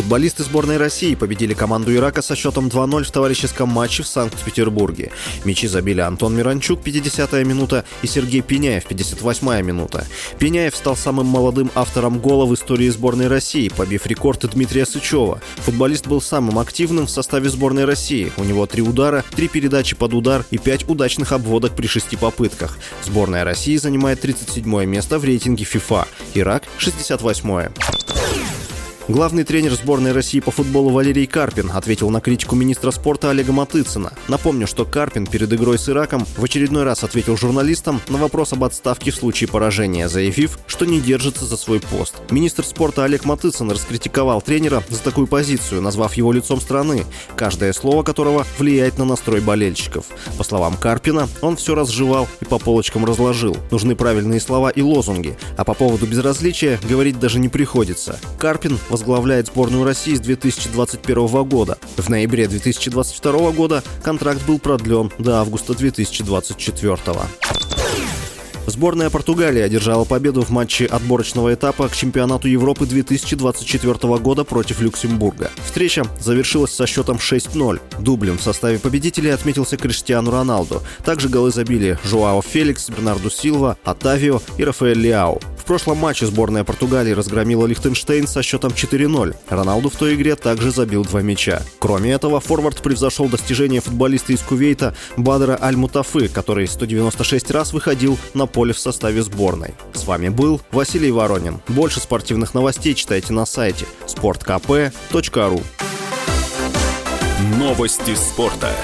Футболисты сборной России победили команду Ирака со счетом 2-0 в товарищеском матче в Санкт-Петербурге. Мячи забили Антон Миранчук, 50-я минута, и Сергей Пеняев, 58-я минута. Пеняев стал самым молодым автором гола в истории сборной России, побив рекорд Дмитрия Сычева. Футболист был самым активным в составе сборной России. У него три удара, три передачи под удар и пять удачных обводок при шести попытках. Сборная России занимает 37 место в рейтинге FIFA. Ирак – 68-е. Главный тренер сборной России по футболу Валерий Карпин ответил на критику министра спорта Олега Матыцына. Напомню, что Карпин перед игрой с Ираком в очередной раз ответил журналистам на вопрос об отставке в случае поражения, заявив, что не держится за свой пост. Министр спорта Олег Матыцын раскритиковал тренера за такую позицию, назвав его лицом страны, каждое слово которого влияет на настрой болельщиков. По словам Карпина, он все разжевал и по полочкам разложил. Нужны правильные слова и лозунги, а по поводу безразличия говорить даже не приходится. Карпин возглавляет сборную России с 2021 года. В ноябре 2022 года контракт был продлен до августа 2024. Сборная Португалии одержала победу в матче отборочного этапа к чемпионату Европы 2024 года против Люксембурга. Встреча завершилась со счетом 6-0. Дублем в составе победителей отметился Криштиану Роналду. Также голы забили Жуао Феликс, Бернарду Силва, Атавио и Рафаэль Лиау. Прошлом матче сборная Португалии разгромила Лихтенштейн со счетом 4-0. Роналду в той игре также забил два мяча. Кроме этого, форвард превзошел достижение футболиста из Кувейта Бадра Аль-Мутафы, который 196 раз выходил на поле в составе сборной. С вами был Василий Воронин. Больше спортивных новостей читайте на сайте sportkp.ru Новости спорта.